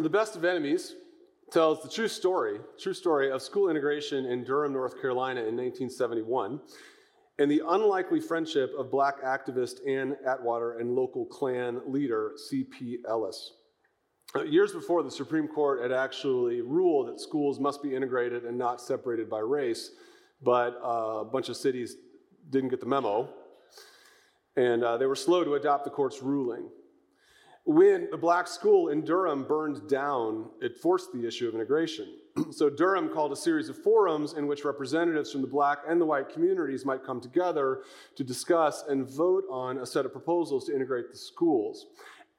The Best of Enemies tells the true story, true story of school integration in Durham, North Carolina in 1971, and the unlikely friendship of black activist Ann Atwater and local Klan leader C.P. Ellis. Uh, years before, the Supreme Court had actually ruled that schools must be integrated and not separated by race, but uh, a bunch of cities didn't get the memo, and uh, they were slow to adopt the court's ruling. When the black school in Durham burned down, it forced the issue of integration. so Durham called a series of forums in which representatives from the black and the white communities might come together to discuss and vote on a set of proposals to integrate the schools.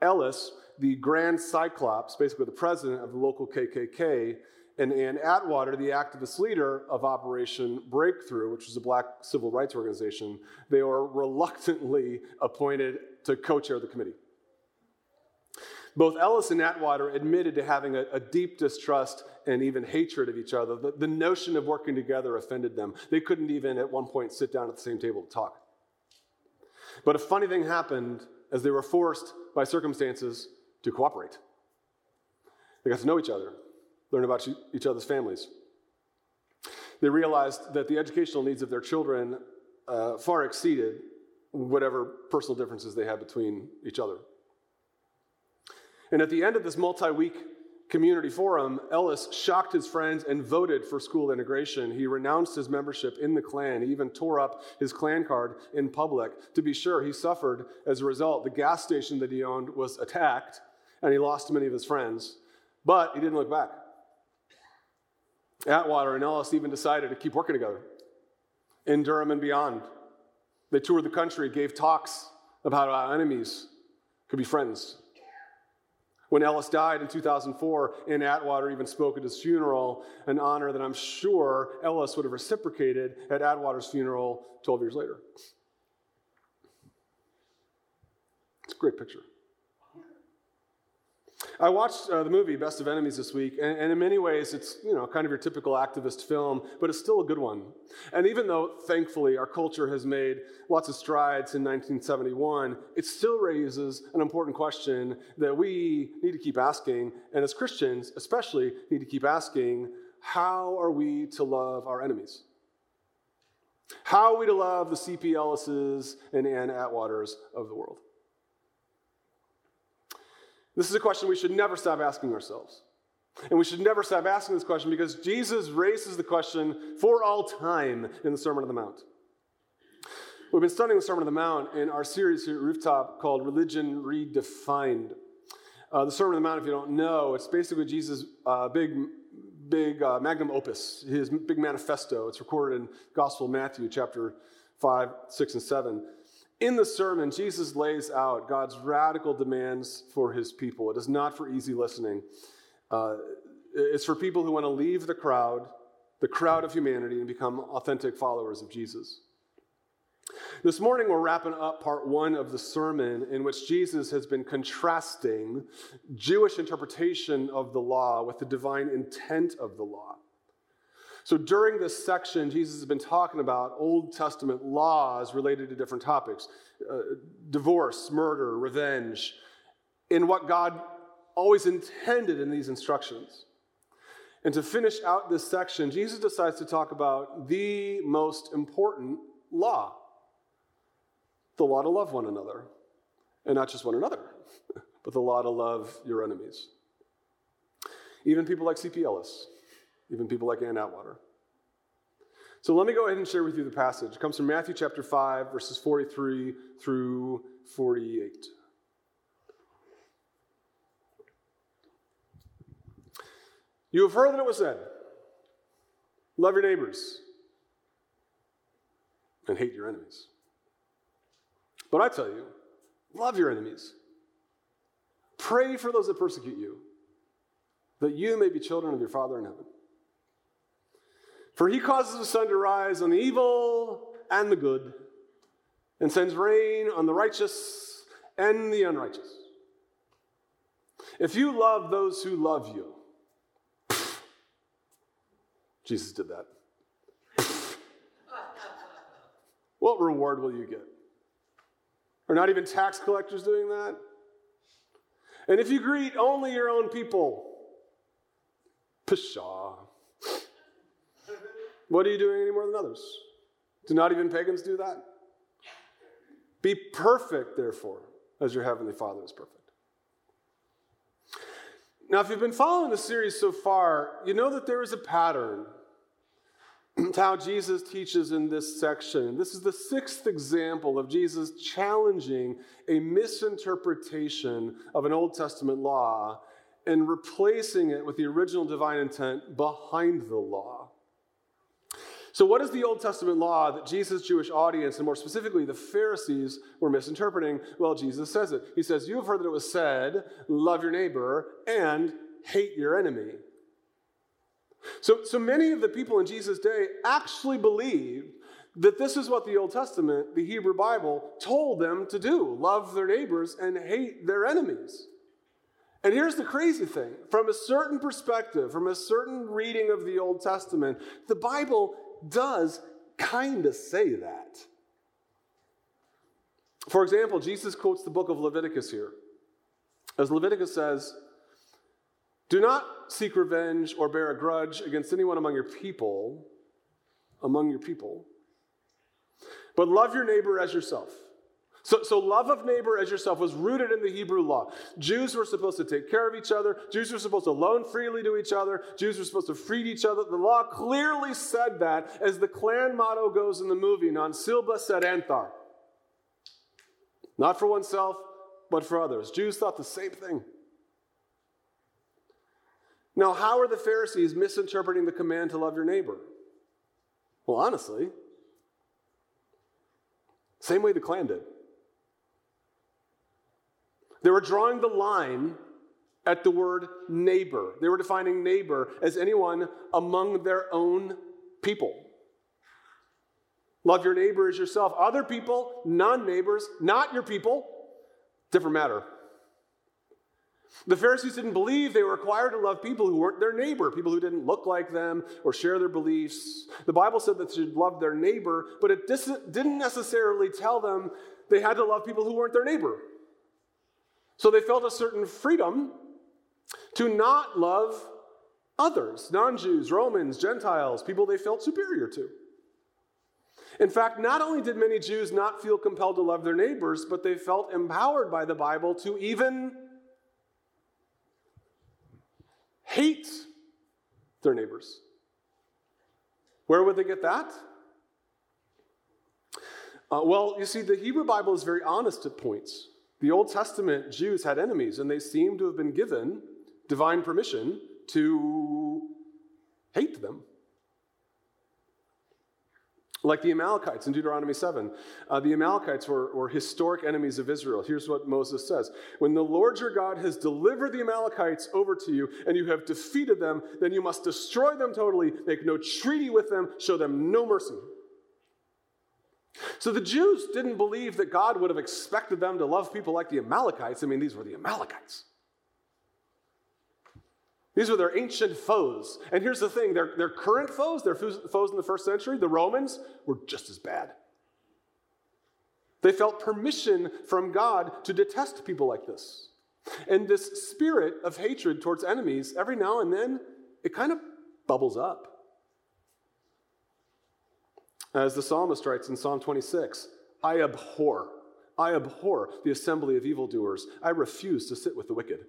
Ellis, the Grand Cyclops, basically the president of the local KKK, and Ann Atwater, the activist leader of Operation Breakthrough, which was a black civil rights organization, they were reluctantly appointed to co chair the committee. Both Ellis and Atwater admitted to having a, a deep distrust and even hatred of each other. The, the notion of working together offended them. They couldn't even at one point sit down at the same table to talk. But a funny thing happened as they were forced by circumstances to cooperate. They got to know each other, learn about each other's families. They realized that the educational needs of their children uh, far exceeded whatever personal differences they had between each other. And at the end of this multi week community forum, Ellis shocked his friends and voted for school integration. He renounced his membership in the Klan. He even tore up his Klan card in public. To be sure, he suffered as a result. The gas station that he owned was attacked, and he lost many of his friends. But he didn't look back. Atwater and Ellis even decided to keep working together in Durham and beyond. They toured the country, gave talks about how enemies could be friends. When Ellis died in 2004, Ann Atwater even spoke at his funeral, an honor that I'm sure Ellis would have reciprocated at Atwater's funeral 12 years later. It's a great picture. I watched uh, the movie Best of Enemies this week, and, and, in many ways, it's you know kind of your typical activist film, but it's still a good one. And even though, thankfully, our culture has made lots of strides in 1971, it still raises an important question that we need to keep asking, and as Christians, especially, need to keep asking: How are we to love our enemies? How are we to love the C.P. And Ann Atwaters of the world? This is a question we should never stop asking ourselves. And we should never stop asking this question because Jesus raises the question for all time in the Sermon on the Mount. We've been studying the Sermon on the Mount in our series here at Rooftop called Religion Redefined. Uh, the Sermon on the Mount, if you don't know, it's basically Jesus' uh, big, big uh, magnum opus, his big manifesto. It's recorded in Gospel Matthew, chapter 5, 6, and 7. In the sermon, Jesus lays out God's radical demands for his people. It is not for easy listening, uh, it's for people who want to leave the crowd, the crowd of humanity, and become authentic followers of Jesus. This morning, we're wrapping up part one of the sermon in which Jesus has been contrasting Jewish interpretation of the law with the divine intent of the law. So during this section, Jesus has been talking about Old Testament laws related to different topics uh, divorce, murder, revenge, in what God always intended in these instructions. And to finish out this section, Jesus decides to talk about the most important law the law to love one another. And not just one another, but the law to love your enemies. Even people like C.P. Ellis even people like Ann Atwater. So let me go ahead and share with you the passage. It comes from Matthew chapter 5, verses 43 through 48. You have heard that it was said, Love your neighbors and hate your enemies. But I tell you, love your enemies. Pray for those that persecute you, that you may be children of your Father in heaven. For he causes the sun to rise on the evil and the good, and sends rain on the righteous and the unrighteous. If you love those who love you, Jesus did that. what reward will you get? Are not even tax collectors doing that? And if you greet only your own people, Pshaw. What are you doing any more than others? Do not even pagans do that? Be perfect, therefore, as your heavenly Father is perfect. Now, if you've been following the series so far, you know that there is a pattern to how Jesus teaches in this section. This is the sixth example of Jesus challenging a misinterpretation of an Old Testament law and replacing it with the original divine intent behind the law. So, what is the Old Testament law that Jesus' Jewish audience, and more specifically the Pharisees, were misinterpreting? Well, Jesus says it. He says, You have heard that it was said, love your neighbor and hate your enemy. So, so many of the people in Jesus' day actually believed that this is what the Old Testament, the Hebrew Bible, told them to do love their neighbors and hate their enemies. And here's the crazy thing from a certain perspective, from a certain reading of the Old Testament, the Bible does kind of say that. For example, Jesus quotes the book of Leviticus here. As Leviticus says, Do not seek revenge or bear a grudge against anyone among your people, among your people, but love your neighbor as yourself. So, so, love of neighbor as yourself was rooted in the Hebrew law. Jews were supposed to take care of each other. Jews were supposed to loan freely to each other. Jews were supposed to feed each other. The law clearly said that, as the Klan motto goes in the movie, non silba sed anthar. Not for oneself, but for others. Jews thought the same thing. Now, how are the Pharisees misinterpreting the command to love your neighbor? Well, honestly, same way the Klan did. They were drawing the line at the word neighbor. They were defining neighbor as anyone among their own people. Love your neighbor as yourself. Other people, non neighbors, not your people, different matter. The Pharisees didn't believe they were required to love people who weren't their neighbor, people who didn't look like them or share their beliefs. The Bible said that they should love their neighbor, but it didn't necessarily tell them they had to love people who weren't their neighbor. So they felt a certain freedom to not love others, non Jews, Romans, Gentiles, people they felt superior to. In fact, not only did many Jews not feel compelled to love their neighbors, but they felt empowered by the Bible to even hate their neighbors. Where would they get that? Uh, well, you see, the Hebrew Bible is very honest at points. The Old Testament Jews had enemies, and they seem to have been given divine permission to hate them. Like the Amalekites in Deuteronomy 7. Uh, the Amalekites were, were historic enemies of Israel. Here's what Moses says When the Lord your God has delivered the Amalekites over to you and you have defeated them, then you must destroy them totally, make no treaty with them, show them no mercy. So the Jews didn't believe that God would have expected them to love people like the Amalekites. I mean, these were the Amalekites. These were their ancient foes. And here's the thing their, their current foes, their foes in the first century, the Romans, were just as bad. They felt permission from God to detest people like this. And this spirit of hatred towards enemies, every now and then, it kind of bubbles up. As the psalmist writes in Psalm 26, I abhor, I abhor the assembly of evildoers. I refuse to sit with the wicked.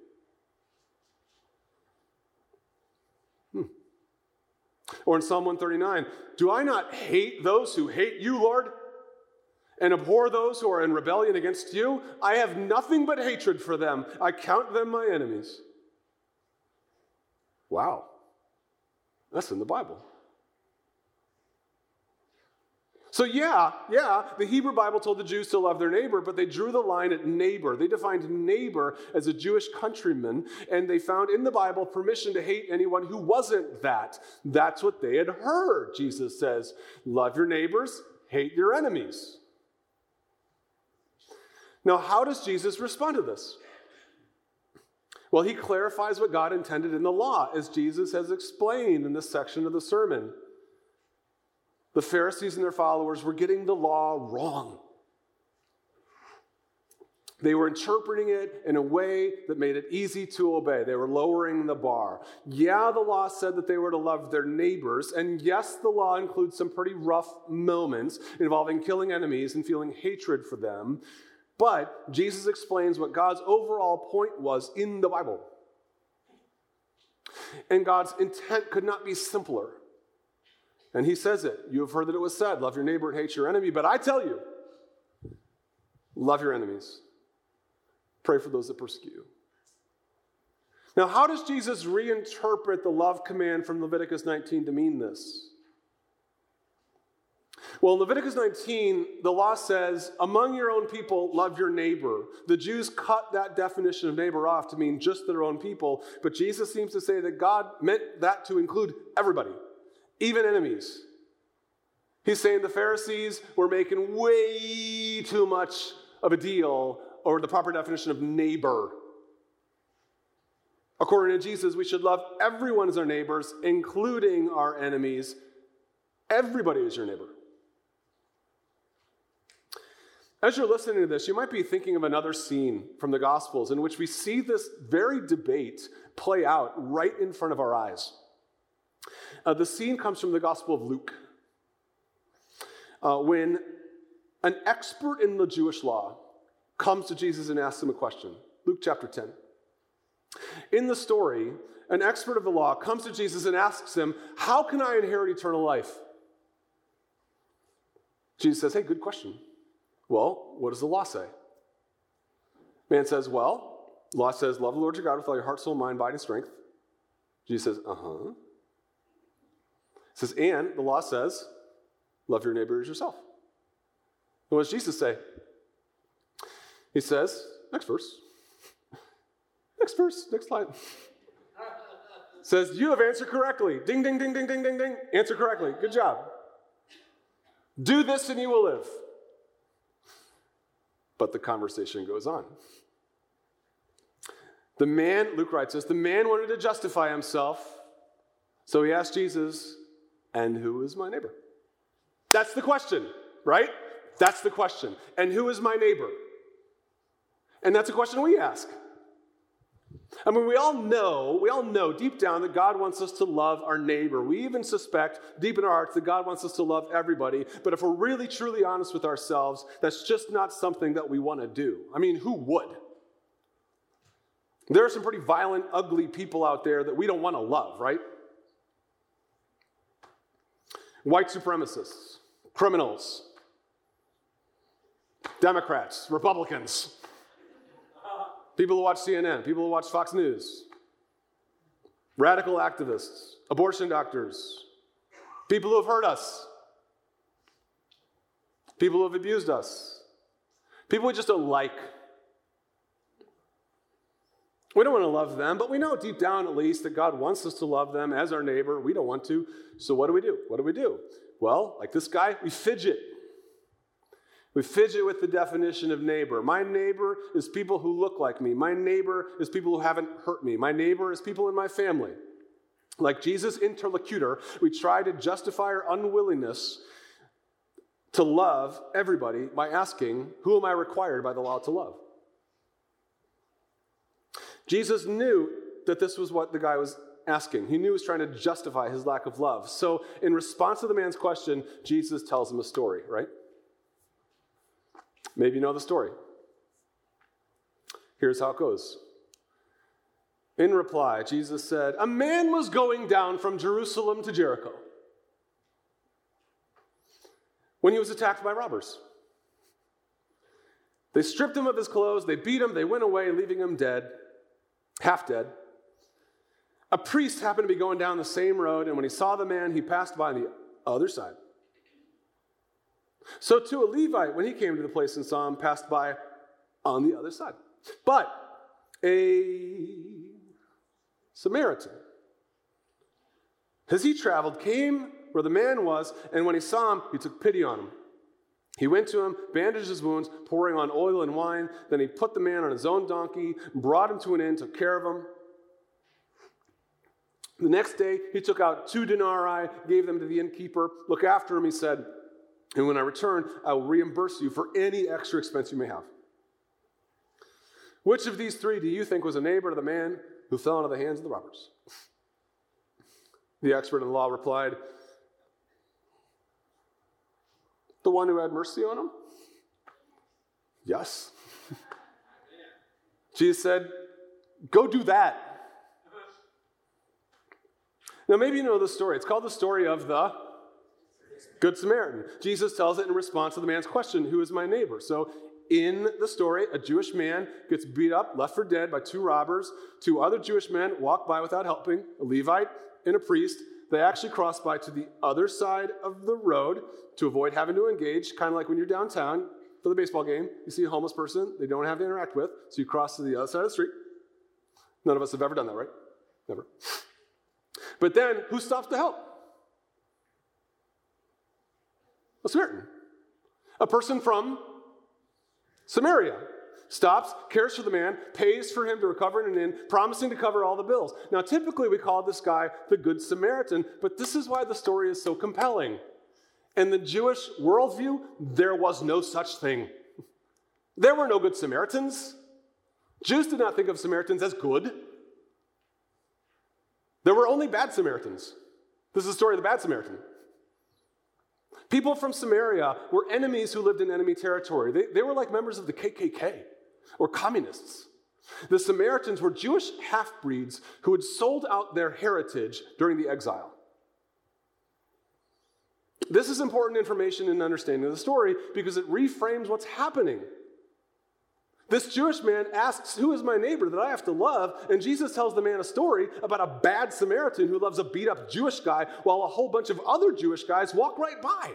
Hmm. Or in Psalm 139, do I not hate those who hate you, Lord? And abhor those who are in rebellion against you? I have nothing but hatred for them. I count them my enemies. Wow. That's in the Bible. So, yeah, yeah, the Hebrew Bible told the Jews to love their neighbor, but they drew the line at neighbor. They defined neighbor as a Jewish countryman, and they found in the Bible permission to hate anyone who wasn't that. That's what they had heard. Jesus says, Love your neighbors, hate your enemies. Now, how does Jesus respond to this? Well, he clarifies what God intended in the law, as Jesus has explained in this section of the sermon. The Pharisees and their followers were getting the law wrong. They were interpreting it in a way that made it easy to obey. They were lowering the bar. Yeah, the law said that they were to love their neighbors, and yes, the law includes some pretty rough moments involving killing enemies and feeling hatred for them. But Jesus explains what God's overall point was in the Bible. And God's intent could not be simpler. And he says it. You have heard that it was said, love your neighbor and hate your enemy. But I tell you, love your enemies. Pray for those that persecute you. Now, how does Jesus reinterpret the love command from Leviticus 19 to mean this? Well, in Leviticus 19, the law says, among your own people, love your neighbor. The Jews cut that definition of neighbor off to mean just their own people, but Jesus seems to say that God meant that to include everybody, even enemies. He's saying the Pharisees were making way too much of a deal or the proper definition of neighbor. According to Jesus, we should love everyone as our neighbors, including our enemies. Everybody is your neighbor. As you're listening to this, you might be thinking of another scene from the Gospels in which we see this very debate play out right in front of our eyes. Uh, the scene comes from the Gospel of Luke. Uh, when an expert in the Jewish law comes to Jesus and asks him a question. Luke chapter 10. In the story, an expert of the law comes to Jesus and asks him, How can I inherit eternal life? Jesus says, Hey, good question. Well, what does the law say? Man says, Well, law says, Love the Lord your God with all your heart, soul, mind, body, and strength. Jesus says, Uh huh. Says, and the law says, Love your neighbor as yourself. And what does Jesus say? He says, next verse. Next verse, next slide. says, You have answered correctly. Ding, ding, ding, ding, ding, ding, ding. Answer correctly. Good job. Do this and you will live. But the conversation goes on. The man, Luke writes this, the man wanted to justify himself. So he asked Jesus, And who is my neighbor? That's the question, right? That's the question. And who is my neighbor? And that's a question we ask. I mean, we all know, we all know deep down that God wants us to love our neighbor. We even suspect deep in our hearts that God wants us to love everybody. But if we're really, truly honest with ourselves, that's just not something that we want to do. I mean, who would? There are some pretty violent, ugly people out there that we don't want to love, right? White supremacists, criminals, Democrats, Republicans. People who watch CNN, people who watch Fox News, radical activists, abortion doctors, people who have hurt us, people who have abused us, people we just don't like. We don't want to love them, but we know deep down at least that God wants us to love them as our neighbor. We don't want to. So what do we do? What do we do? Well, like this guy, we fidget. We fidget with the definition of neighbor. My neighbor is people who look like me. My neighbor is people who haven't hurt me. My neighbor is people in my family. Like Jesus' interlocutor, we try to justify our unwillingness to love everybody by asking, Who am I required by the law to love? Jesus knew that this was what the guy was asking. He knew he was trying to justify his lack of love. So, in response to the man's question, Jesus tells him a story, right? Maybe you know the story. Here's how it goes. In reply, Jesus said, A man was going down from Jerusalem to Jericho when he was attacked by robbers. They stripped him of his clothes, they beat him, they went away, leaving him dead, half dead. A priest happened to be going down the same road, and when he saw the man, he passed by the other side. So too a Levite, when he came to the place and saw him, passed by on the other side. But a Samaritan, as he traveled, came where the man was, and when he saw him, he took pity on him. He went to him, bandaged his wounds, pouring on oil and wine. Then he put the man on his own donkey, brought him to an inn, took care of him. The next day, he took out two denarii, gave them to the innkeeper. Look after him, he said. And when I return, I will reimburse you for any extra expense you may have. Which of these three do you think was a neighbor to the man who fell into the hands of the robbers? The expert in law replied, The one who had mercy on him? Yes. Jesus said, Go do that. Now, maybe you know the story. It's called the story of the Good Samaritan. Jesus tells it in response to the man's question, Who is my neighbor? So, in the story, a Jewish man gets beat up, left for dead by two robbers. Two other Jewish men walk by without helping, a Levite and a priest. They actually cross by to the other side of the road to avoid having to engage, kind of like when you're downtown for the baseball game. You see a homeless person they don't have to interact with, so you cross to the other side of the street. None of us have ever done that, right? Never. But then, who stops to help? A Samaritan. A person from Samaria stops, cares for the man, pays for him to recover in an inn, promising to cover all the bills. Now, typically we call this guy the Good Samaritan, but this is why the story is so compelling. In the Jewish worldview, there was no such thing. There were no Good Samaritans. Jews did not think of Samaritans as good. There were only bad Samaritans. This is the story of the bad Samaritan. People from Samaria were enemies who lived in enemy territory. They, they were like members of the KKK or communists. The Samaritans were Jewish half breeds who had sold out their heritage during the exile. This is important information in understanding the story because it reframes what's happening. This Jewish man asks, Who is my neighbor that I have to love? And Jesus tells the man a story about a bad Samaritan who loves a beat up Jewish guy while a whole bunch of other Jewish guys walk right by.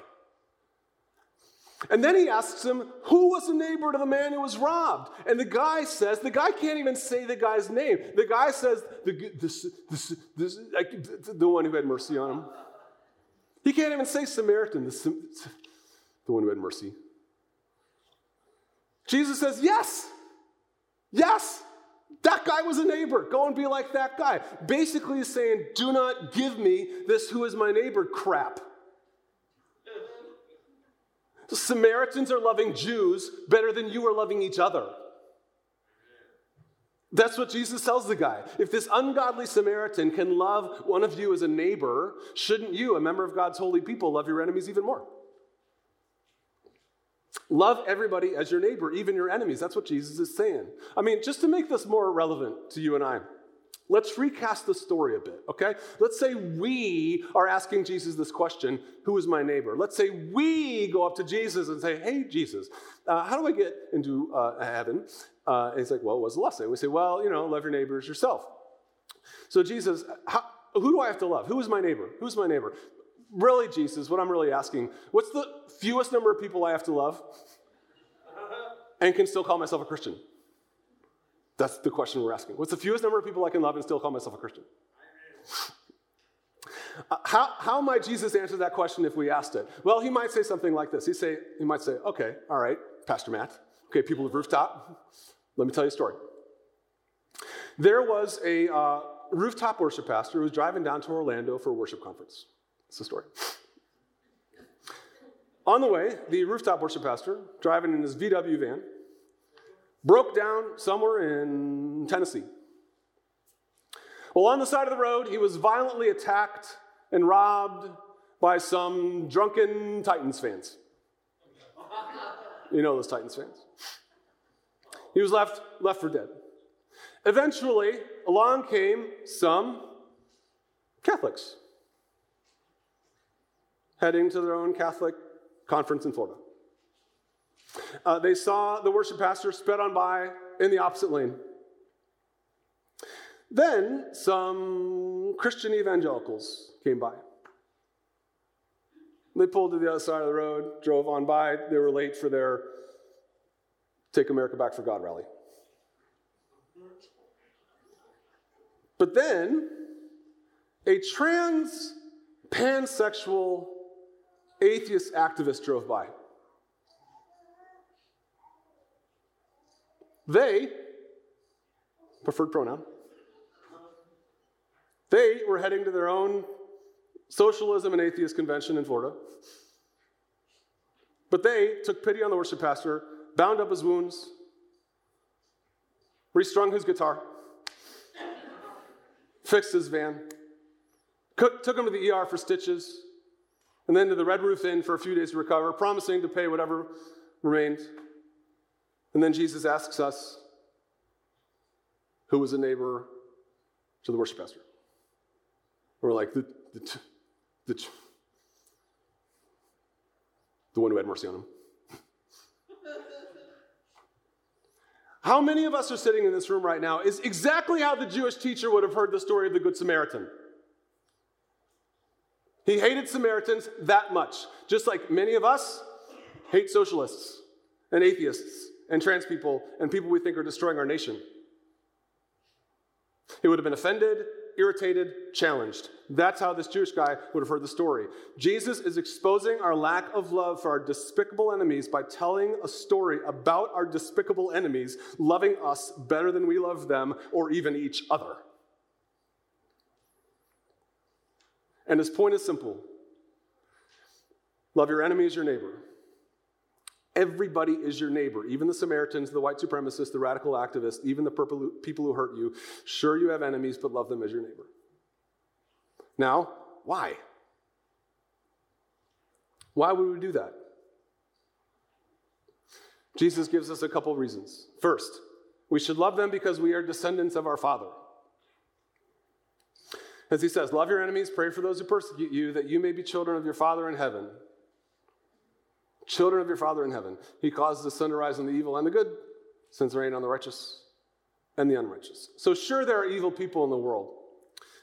And then he asks him, Who was the neighbor to the man who was robbed? And the guy says, The guy can't even say the guy's name. The guy says, The, this, this, this, the one who had mercy on him. He can't even say Samaritan, the, the one who had mercy. Jesus says, Yes, yes, that guy was a neighbor. Go and be like that guy. Basically, he's saying, Do not give me this who is my neighbor crap. The Samaritans are loving Jews better than you are loving each other. That's what Jesus tells the guy. If this ungodly Samaritan can love one of you as a neighbor, shouldn't you, a member of God's holy people, love your enemies even more? Love everybody as your neighbor, even your enemies. That's what Jesus is saying. I mean, just to make this more relevant to you and I, let's recast the story a bit, okay? Let's say we are asking Jesus this question Who is my neighbor? Let's say we go up to Jesus and say, Hey, Jesus, uh, how do I get into uh, heaven? Uh, and he's like, Well, what's the lesson? We say, Well, you know, love your neighbors yourself. So, Jesus, how, who do I have to love? Who is my neighbor? Who's my neighbor? really, Jesus, what I'm really asking, what's the fewest number of people I have to love and can still call myself a Christian? That's the question we're asking. What's the fewest number of people I can love and still call myself a Christian? Uh, how, how might Jesus answer that question if we asked it? Well, he might say something like this. He'd say, he might say, okay, all right, Pastor Matt. Okay, people of Rooftop, let me tell you a story. There was a uh, rooftop worship pastor who was driving down to Orlando for a worship conference. It's the story. On the way, the rooftop worship pastor, driving in his VW van, broke down somewhere in Tennessee. Well, on the side of the road, he was violently attacked and robbed by some drunken Titans fans. You know those Titans fans. He was left, left for dead. Eventually, along came some Catholics heading to their own Catholic conference in Florida. Uh, they saw the worship pastor sped on by in the opposite lane. Then some Christian evangelicals came by. They pulled to the other side of the road, drove on by. They were late for their Take America Back for God rally. But then a trans pansexual atheist activist drove by. They, preferred pronoun, they were heading to their own socialism and atheist convention in Florida. But they took pity on the worship pastor, bound up his wounds, restrung his guitar, fixed his van, took him to the ER for stitches, and then to the Red Roof Inn for a few days to recover, promising to pay whatever remained. And then Jesus asks us, who was a neighbor to the worship pastor? We're like, the, the, the, the one who had mercy on him. How many of us are sitting in this room right now is exactly how the Jewish teacher would have heard the story of the Good Samaritan. He hated Samaritans that much, just like many of us hate socialists and atheists and trans people and people we think are destroying our nation. He would have been offended, irritated, challenged. That's how this Jewish guy would have heard the story. Jesus is exposing our lack of love for our despicable enemies by telling a story about our despicable enemies loving us better than we love them or even each other. And his point is simple love your enemy as your neighbor. Everybody is your neighbor, even the Samaritans, the white supremacists, the radical activists, even the people who hurt you. Sure, you have enemies, but love them as your neighbor. Now, why? Why would we do that? Jesus gives us a couple reasons. First, we should love them because we are descendants of our Father. As he says, love your enemies, pray for those who persecute you, that you may be children of your Father in heaven. Children of your Father in heaven. He causes the sun to rise on the evil and the good, sends rain on the righteous and the unrighteous. So, sure, there are evil people in the world.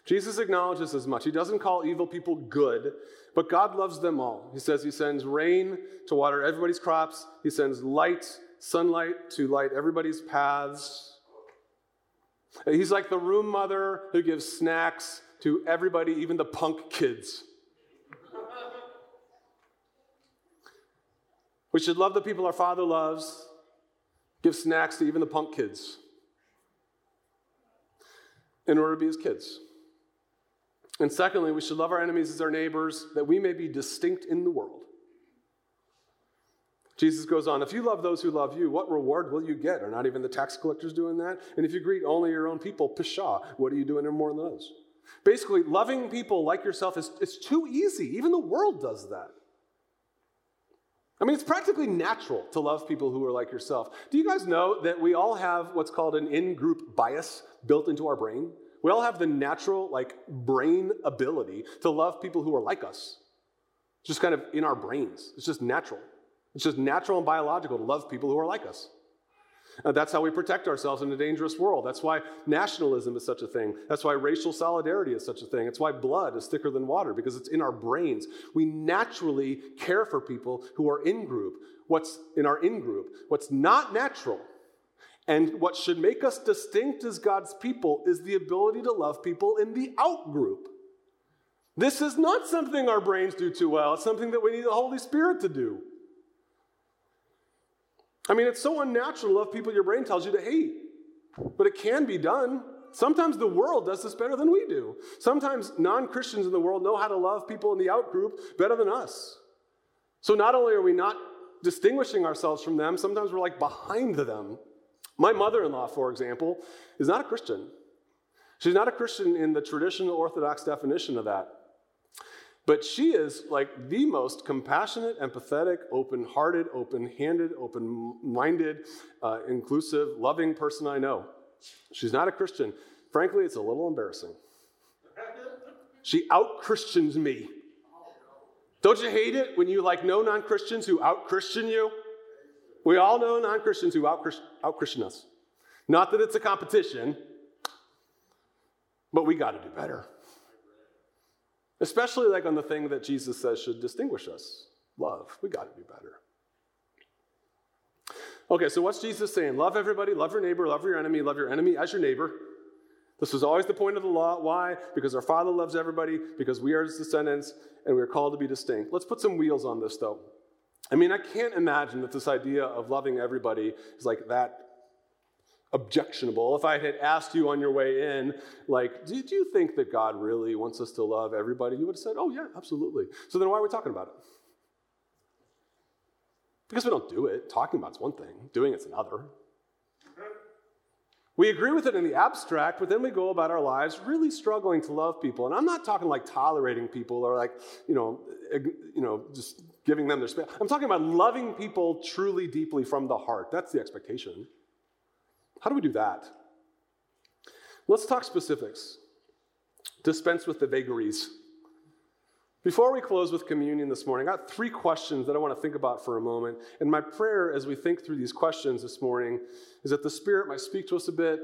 Jesus acknowledges as much. He doesn't call evil people good, but God loves them all. He says He sends rain to water everybody's crops, He sends light, sunlight to light everybody's paths. He's like the room mother who gives snacks to everybody, even the punk kids. We should love the people our Father loves, give snacks to even the punk kids in order to be his kids. And secondly, we should love our enemies as our neighbors that we may be distinct in the world. Jesus goes on, if you love those who love you, what reward will you get? Are not even the tax collectors doing that? And if you greet only your own people, pshaw, what are you doing more than those? Basically, loving people like yourself is it's too easy. Even the world does that. I mean, it's practically natural to love people who are like yourself. Do you guys know that we all have what's called an in group bias built into our brain? We all have the natural, like, brain ability to love people who are like us. Just kind of in our brains. It's just natural. It's just natural and biological to love people who are like us. Uh, that's how we protect ourselves in a dangerous world. That's why nationalism is such a thing. That's why racial solidarity is such a thing. It's why blood is thicker than water, because it's in our brains. We naturally care for people who are in group. What's in our in group? What's not natural and what should make us distinct as God's people is the ability to love people in the out group. This is not something our brains do too well, it's something that we need the Holy Spirit to do. I mean, it's so unnatural to love people your brain tells you to hate, but it can be done. Sometimes the world does this better than we do. Sometimes non Christians in the world know how to love people in the out group better than us. So not only are we not distinguishing ourselves from them, sometimes we're like behind them. My mother in law, for example, is not a Christian. She's not a Christian in the traditional Orthodox definition of that. But she is like the most compassionate, empathetic, open hearted, open handed, open minded, uh, inclusive, loving person I know. She's not a Christian. Frankly, it's a little embarrassing. She out Christians me. Don't you hate it when you like know non Christians who out Christian you? We all know non Christians who out Christian us. Not that it's a competition, but we got to do better. Especially like on the thing that Jesus says should distinguish us love. We got to do better. Okay, so what's Jesus saying? Love everybody, love your neighbor, love your enemy, love your enemy as your neighbor. This was always the point of the law. Why? Because our Father loves everybody, because we are his descendants, and we're called to be distinct. Let's put some wheels on this, though. I mean, I can't imagine that this idea of loving everybody is like that objectionable. If I had asked you on your way in, like, did you think that God really wants us to love everybody? You would have said, oh, yeah, absolutely. So then why are we talking about it? Because we don't do it. Talking about it's one thing, doing it's another. We agree with it in the abstract, but then we go about our lives really struggling to love people. And I'm not talking like tolerating people or like, you know, you know, just giving them their space. I'm talking about loving people truly, deeply from the heart. That's the expectation. How do we do that? Let's talk specifics. Dispense with the vagaries. Before we close with communion this morning, I got three questions that I want to think about for a moment. And my prayer as we think through these questions this morning is that the Spirit might speak to us a bit,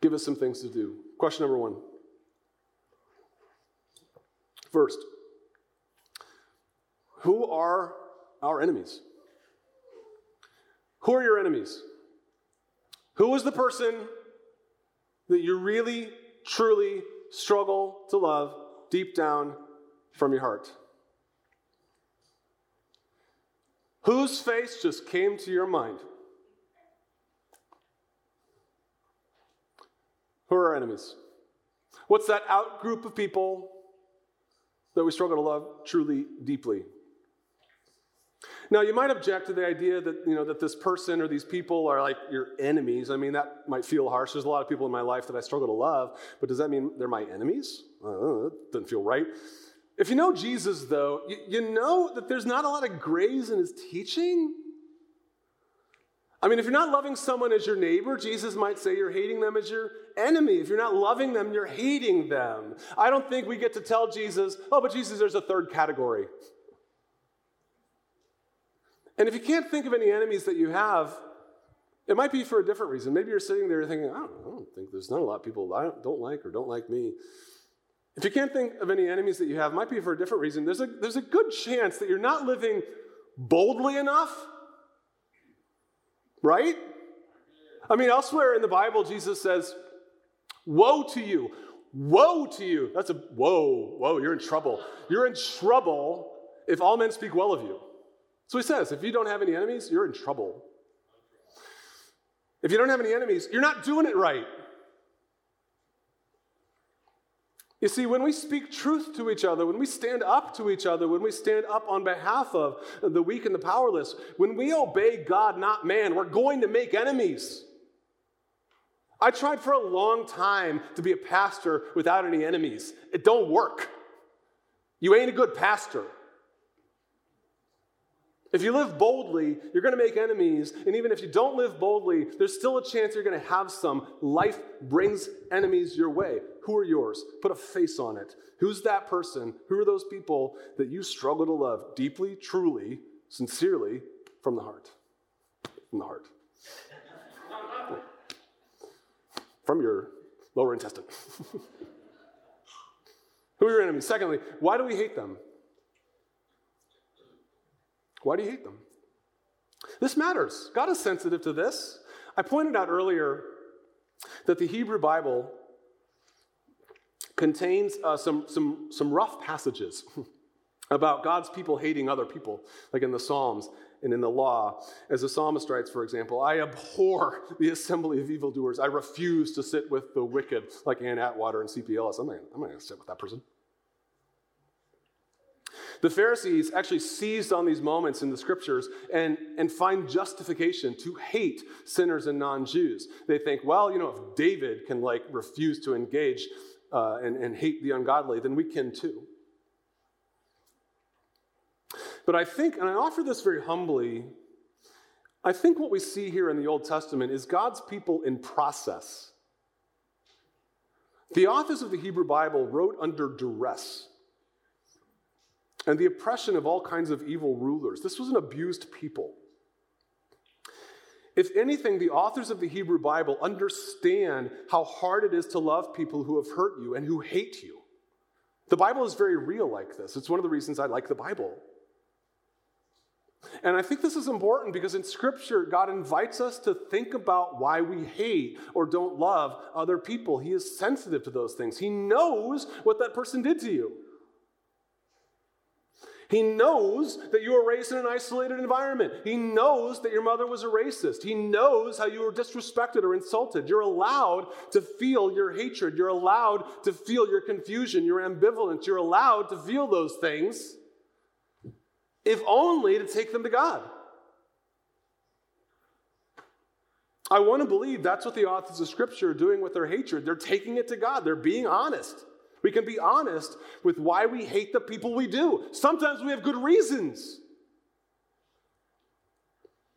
give us some things to do. Question number one. First, who are our enemies? Who are your enemies? Who is the person that you really, truly struggle to love deep down from your heart? Whose face just came to your mind? Who are our enemies? What's that out group of people that we struggle to love truly, deeply? Now, you might object to the idea that, you know, that this person or these people are like your enemies. I mean, that might feel harsh. There's a lot of people in my life that I struggle to love, but does that mean they're my enemies? Uh, that doesn't feel right. If you know Jesus, though, you, you know that there's not a lot of grace in his teaching. I mean, if you're not loving someone as your neighbor, Jesus might say you're hating them as your enemy. If you're not loving them, you're hating them. I don't think we get to tell Jesus, oh, but Jesus, there's a third category. And if you can't think of any enemies that you have, it might be for a different reason. Maybe you're sitting there thinking, I don't, I don't think there's not a lot of people I don't, don't like or don't like me. If you can't think of any enemies that you have, might be for a different reason. There's a, there's a good chance that you're not living boldly enough, right? I mean, elsewhere in the Bible, Jesus says, Woe to you! Woe to you! That's a whoa, whoa, you're in trouble. You're in trouble if all men speak well of you. So he says, if you don't have any enemies, you're in trouble. If you don't have any enemies, you're not doing it right. You see, when we speak truth to each other, when we stand up to each other, when we stand up on behalf of the weak and the powerless, when we obey God, not man, we're going to make enemies. I tried for a long time to be a pastor without any enemies. It don't work. You ain't a good pastor. If you live boldly, you're going to make enemies. And even if you don't live boldly, there's still a chance you're going to have some. Life brings enemies your way. Who are yours? Put a face on it. Who's that person? Who are those people that you struggle to love deeply, truly, sincerely, from the heart? From the heart. from your lower intestine. Who are your enemies? Secondly, why do we hate them? Why do you hate them? This matters. God is sensitive to this. I pointed out earlier that the Hebrew Bible contains uh, some, some, some rough passages about God's people hating other people, like in the Psalms and in the law. As the psalmist writes, for example, I abhor the assembly of evildoers. I refuse to sit with the wicked, like Ann Atwater and C.P. Ellis. I'm not, I'm not going to sit with that person. The Pharisees actually seized on these moments in the scriptures and, and find justification to hate sinners and non Jews. They think, well, you know, if David can like refuse to engage uh, and, and hate the ungodly, then we can too. But I think, and I offer this very humbly, I think what we see here in the Old Testament is God's people in process. The authors of the Hebrew Bible wrote under duress and the oppression of all kinds of evil rulers. This was an abused people. If anything, the authors of the Hebrew Bible understand how hard it is to love people who have hurt you and who hate you. The Bible is very real like this. It's one of the reasons I like the Bible. And I think this is important because in Scripture, God invites us to think about why we hate or don't love other people. He is sensitive to those things, He knows what that person did to you. He knows that you were raised in an isolated environment. He knows that your mother was a racist. He knows how you were disrespected or insulted. You're allowed to feel your hatred. You're allowed to feel your confusion, your ambivalence. You're allowed to feel those things, if only to take them to God. I want to believe that's what the authors of Scripture are doing with their hatred. They're taking it to God, they're being honest. We can be honest with why we hate the people we do. Sometimes we have good reasons,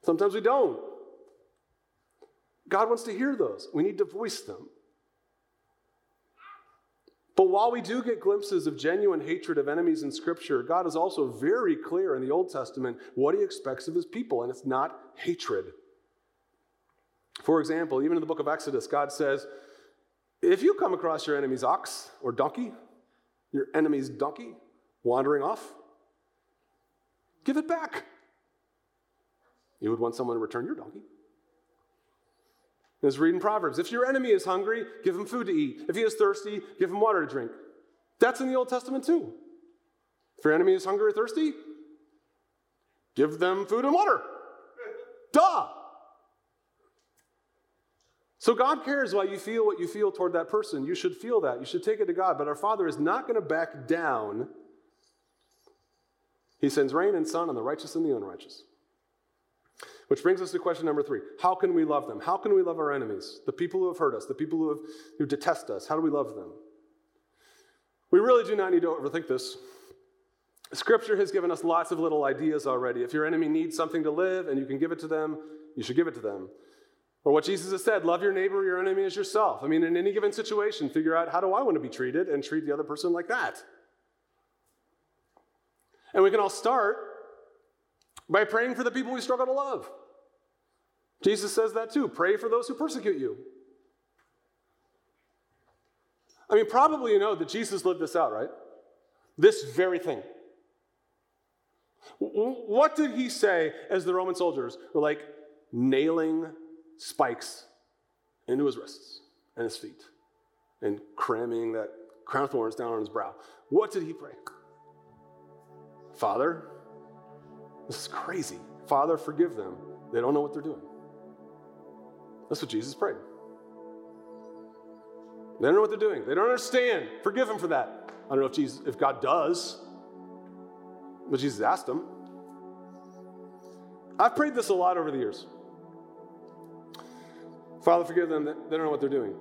sometimes we don't. God wants to hear those. We need to voice them. But while we do get glimpses of genuine hatred of enemies in Scripture, God is also very clear in the Old Testament what he expects of his people, and it's not hatred. For example, even in the book of Exodus, God says, if you come across your enemy's ox or donkey, your enemy's donkey wandering off, give it back. You would want someone to return your donkey. Let's read in Proverbs. If your enemy is hungry, give him food to eat. If he is thirsty, give him water to drink. That's in the Old Testament too. If your enemy is hungry or thirsty, give them food and water. Duh. So God cares why you feel what you feel toward that person. You should feel that. You should take it to God. But our Father is not going to back down. He sends rain and sun on the righteous and the unrighteous. Which brings us to question number three How can we love them? How can we love our enemies? The people who have hurt us, the people who, have, who detest us. How do we love them? We really do not need to overthink this. Scripture has given us lots of little ideas already. If your enemy needs something to live and you can give it to them, you should give it to them. Or what Jesus has said love your neighbor, your enemy as yourself. I mean, in any given situation, figure out how do I want to be treated and treat the other person like that. And we can all start by praying for the people we struggle to love. Jesus says that too. Pray for those who persecute you. I mean, probably you know that Jesus lived this out, right? This very thing. What did he say as the Roman soldiers were like nailing spikes into his wrists and his feet and cramming that crown of thorns down on his brow? What did he pray? Father, this is crazy. Father, forgive them. They don't know what they're doing. That's what Jesus prayed. They don't know what they're doing. They don't understand. Forgive them for that. I don't know if Jesus, if God does, but Jesus asked them. I've prayed this a lot over the years. Father, forgive them. They don't know what they're doing.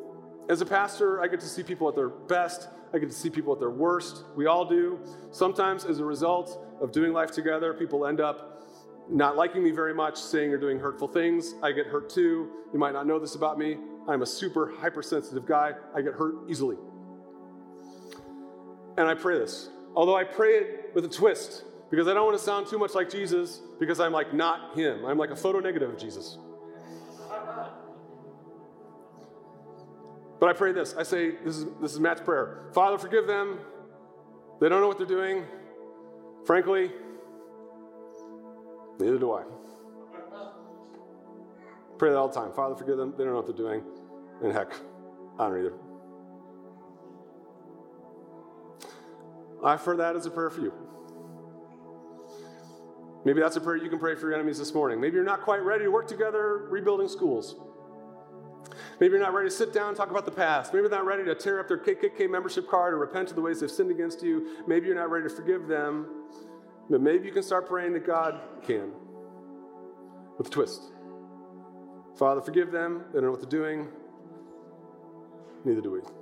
As a pastor, I get to see people at their best. I get to see people at their worst. We all do. Sometimes, as a result of doing life together, people end up not liking me very much, saying or doing hurtful things. I get hurt too. You might not know this about me. I'm a super hypersensitive guy. I get hurt easily. And I pray this. Although I pray it with a twist, because I don't want to sound too much like Jesus, because I'm like not him. I'm like a photo negative of Jesus. But I pray this. I say, this is, this is Matt's prayer. Father, forgive them. They don't know what they're doing. Frankly, Neither do I. Pray that all the time. Father, forgive them. They don't know what they're doing. And heck, I don't either. I offer that as a prayer for you. Maybe that's a prayer you can pray for your enemies this morning. Maybe you're not quite ready to work together rebuilding schools. Maybe you're not ready to sit down and talk about the past. Maybe you're not ready to tear up their KKK membership card or repent of the ways they've sinned against you. Maybe you're not ready to forgive them. But maybe you can start praying that God can with a twist. Father, forgive them. They don't know what they're doing. Neither do we.